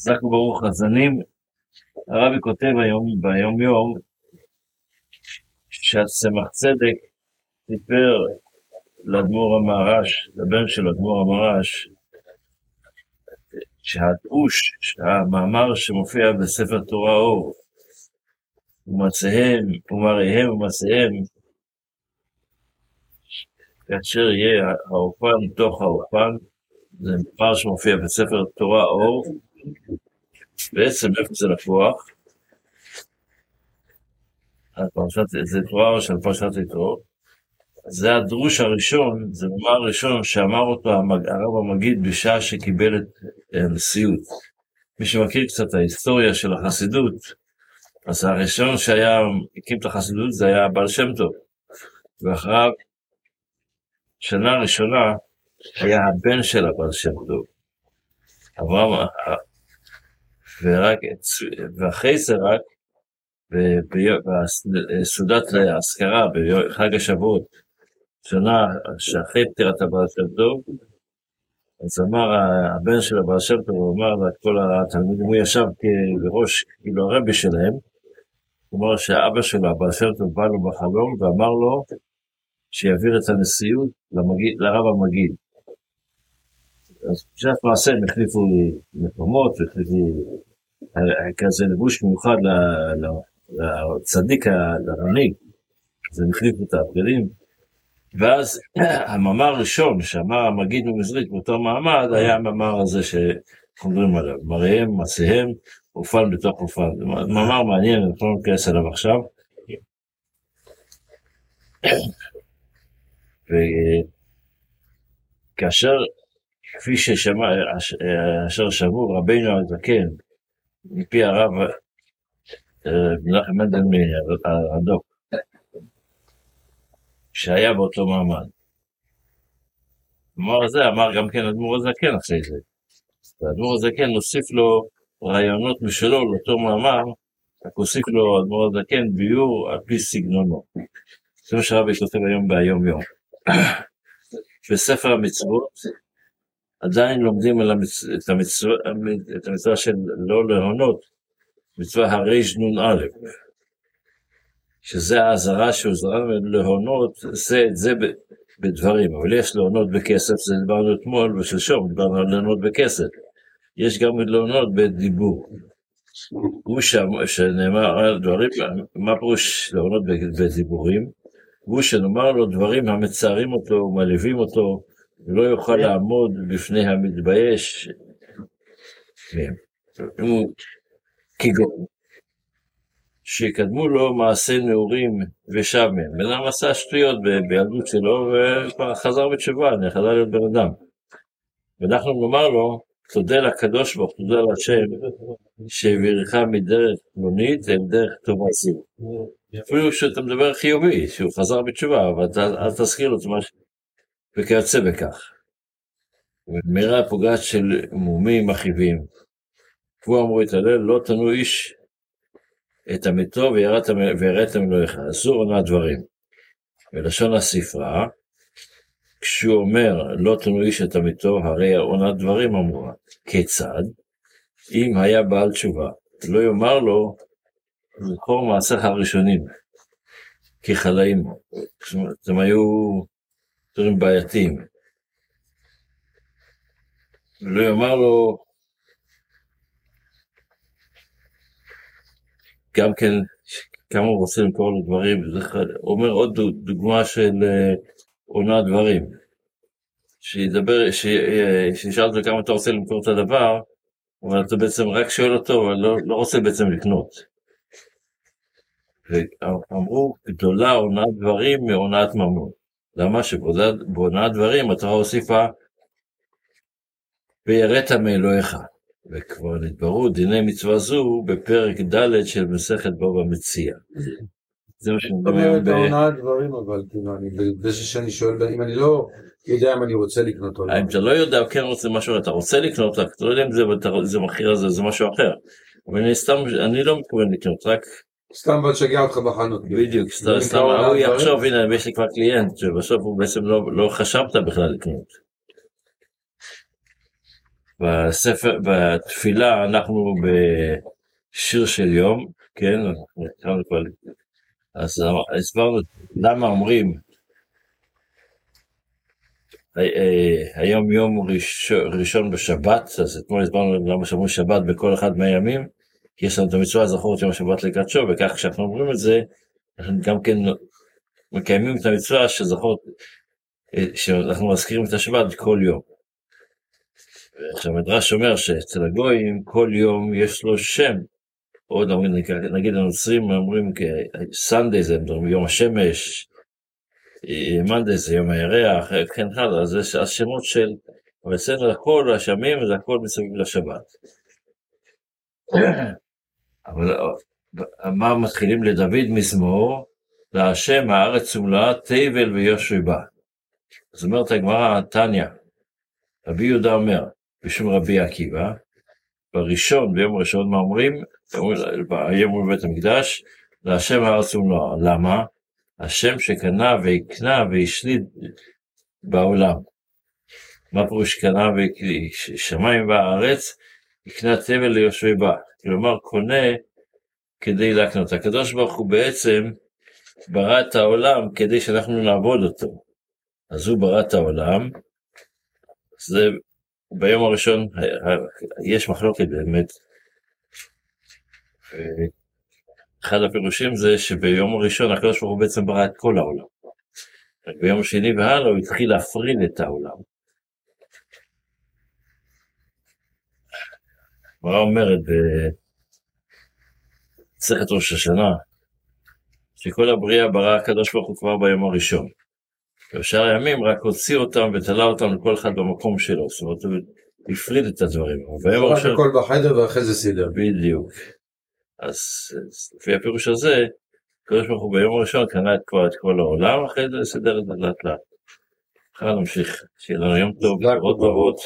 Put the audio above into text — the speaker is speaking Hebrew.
חזק וברוך חזנים, הרבי כותב היום ביום יום שהסמך צדק סיפר לאדמו"ר המהר"ש, לבן של אדמו"ר המהר"ש, שהדרוש, המאמר שמופיע בספר תורה אור, ומעשיהם, ומראיהם ומעשיהם, כאשר יהיה האופן תוך האופן, זה מאמר שמופיע בספר תורה אור, בעצם איפה זה לקוח? זה תורה של פרשת יתרו, זה הדרוש הראשון, זה מאמר ראשון שאמר אותו הרב המגיד בשעה שקיבל את הנשיאות. מי שמכיר קצת את ההיסטוריה של החסידות, אז הראשון שהיה, הקים את החסידות זה היה בעל שם טוב, ואחריו, שנה ראשונה, היה הבן של הבעל שם טוב. אברהם, ורק, ואחרי זה רק, בסעודת האזכרה בחג השבועות, שנה שאחרי פטירת הבעל שם טוב, אז אמר הבן של הבעל שם טוב, הוא אמר לכל התלמידים, הוא ישב בראש, כאילו הרבי שלהם, הוא אמר שאבא שלו, הבעל שם טוב, בא לו בחלום ואמר לו שיעביר את הנשיאות למגיד, לרב המגיד. אז בשעת מעשה הם החליפו מקומות, החליפו כזה לבוש מיוחד לצדיק הרני, אז הם החליפו את הבגדים. ואז המאמר הראשון שאמר המגיד במזרית באותו מעמד היה המאמר הזה שאנחנו מדברים עליו, מראיהם, מעשיהם, אופן בתוך אופן. זה מאמר מעניין, אני לא ניכנס אליו עכשיו. וכאשר, כפי ששמע, אשר שמעו רבינו הזקן מפי הרב מנחם מנדל מהרדוק, שהיה באותו מעמד. המאמר הזה אמר גם כן אדמו"ר הזקן אחרי זה. והאדמו"ר הזקן הוסיף לו רעיונות משלו לאותו מאמר, רק הוסיף לו אדמו"ר הזקן ביור על פי סגנונו. זה מה שרבי כותב היום ביום יום. בספר המצוות עדיין לומדים. את, המצווה, את המצווה של לא להונות, מצווה הרנ"א, שזה האזהרה שהוזרה להונות, זה את זה בדברים, אבל יש להונות בכסף, זה דיברנו אתמול ושלשום, דיברנו על להונות בכסף. יש גם להונות בדיבור. הוא שנאמר על דברים, מה פירוש להונות בדיבורים? הוא שנאמר לו דברים המצערים אותו ומלהיבים אותו, ולא יוכל לעמוד בפני המתבייש. כגון, שיקדמו לו מעשה נעורים ושב מהם. בן אדם עשה שטויות בילדות שלו וכבר חזר בתשובה, חזר להיות בן אדם. ואנחנו נאמר לו, תודה לקדוש ברוך תודה להשם, שהעבירך מדרך פלונית אל דרך טובה זו. אפילו שאתה מדבר חיובי, שהוא חזר בתשובה, אבל אל תזכיר לו את מה ש... וכיוצא בכך. ומראה פוגעת של מומים מכאיבים. והוא אמרו את הלל, לא תנו איש את עמיתו ויראתם אלוהיך, אסור עונה דברים. בלשון הספרה, כשהוא אומר לא תנו איש את עמיתו, הרי עונת דברים אמורה. כיצד? אם היה בעל תשובה, לא יאמר לו, זכור מעשיך הראשונים, כחלאים. זאת אומרת, הם היו דברים בעייתיים. ולא יאמר לו, גם כן, כמה הוא רוצה למכור לו דברים, הוא אומר עוד דוגמה של עונה דברים. שידבר, שישאל אותו כמה אתה רוצה למכור את הדבר, אבל אתה בעצם רק שואל אותו, אבל לא, לא רוצה בעצם לקנות. ואמרו, גדולה עונת דברים מעונת ממון. למה שבעונת דברים התורה הוסיפה, ויראת מאלוהיך. וכבר נתבררו דיני מצווה זו בפרק ד' של מסכת בבא מציע. זה מה שאני מדבר. בעונת דברים אבל, כאילו, זה שאני שואל, אם אני לא יודע אם אני רוצה לקנות או לא. אם אתה לא יודע, כן רוצה משהו, אתה רוצה לקנות, אתה לא יודע אם זה מחיר הזה, זה משהו אחר. אבל אני סתם, אני לא מתכוון לקנות, רק... סתם בוא תשגע אותך בחנות. בדיוק, סתם, הוא יחשוב, הנה, יש לי כבר קליינט, שבסוף הוא בעצם לא, לא חשבת בכלל לקנות. בספר, בתפילה אנחנו בשיר של יום, כן, אז הסברנו למה אומרים היום יום ראשון בשבת, אז אתמול הסברנו למה שאומרים שבת בכל אחד מהימים, יש לנו את המצווה זכור את יום השבת לקדשו, וכך כשאנחנו אומרים את זה, אנחנו גם כן מקיימים את המצווה שזכור, שאנחנו מזכירים את השבת כל יום. עכשיו המדרש אומר שאצל הגויים כל יום יש לו שם. עוד אומרים, נגיד הנוצרים אומרים סנדיי זה יום השמש, מנדי זה יום הירח, כן הלאה, זה השמות של, אבל אצלנו הכל השמים זה הכל מסביב לשבת. אבל מה מתחילים לדוד מזמור? להשם הארץ ומלואה תבל ויושבי בה. זאת אומרת הגמרא, תניא, רבי יהודה אומר, בשם רבי עקיבא, בראשון, ביום ראשון, מה אומרים? היום בבית המקדש, להשם הארץ ומלואה. למה? השם שקנה ויקנה והשליט בעולם. מה פירוש קנה ושמיים בארץ? יקנה תבל ליושבי בה. כלומר, קונה כדי להקנות. הקדוש ברוך הוא בעצם ברא את העולם כדי שאנחנו נעבוד אותו. אז הוא ברא את העולם, זה ביום הראשון יש מחלוקת באמת. אחד הפירושים זה שביום הראשון הקדוש ברוך הוא בעצם ברא את כל העולם. רק ביום השני והלאה הוא התחיל להפריד את העולם. הגמרא אומרת במסכת ראש השנה, שכל הבריאה ברא הקדוש ברוך הוא כבר ביום הראשון. ובשאר הימים רק הוציא אותם ותלה אותם לכל אחד במקום שלו, זאת אומרת הוא הפריד את הדברים. ביום הראשון... הכל בחדר ואחרי זה סידר. בדיוק. אז לפי הפירוש הזה, הקדוש ברוך הוא ביום הראשון קנה את כבר את כל העולם, אחרי זה סידר את זה לאט לאט. נמשיך, שיהיה לנו יום טוב, לראות רבות.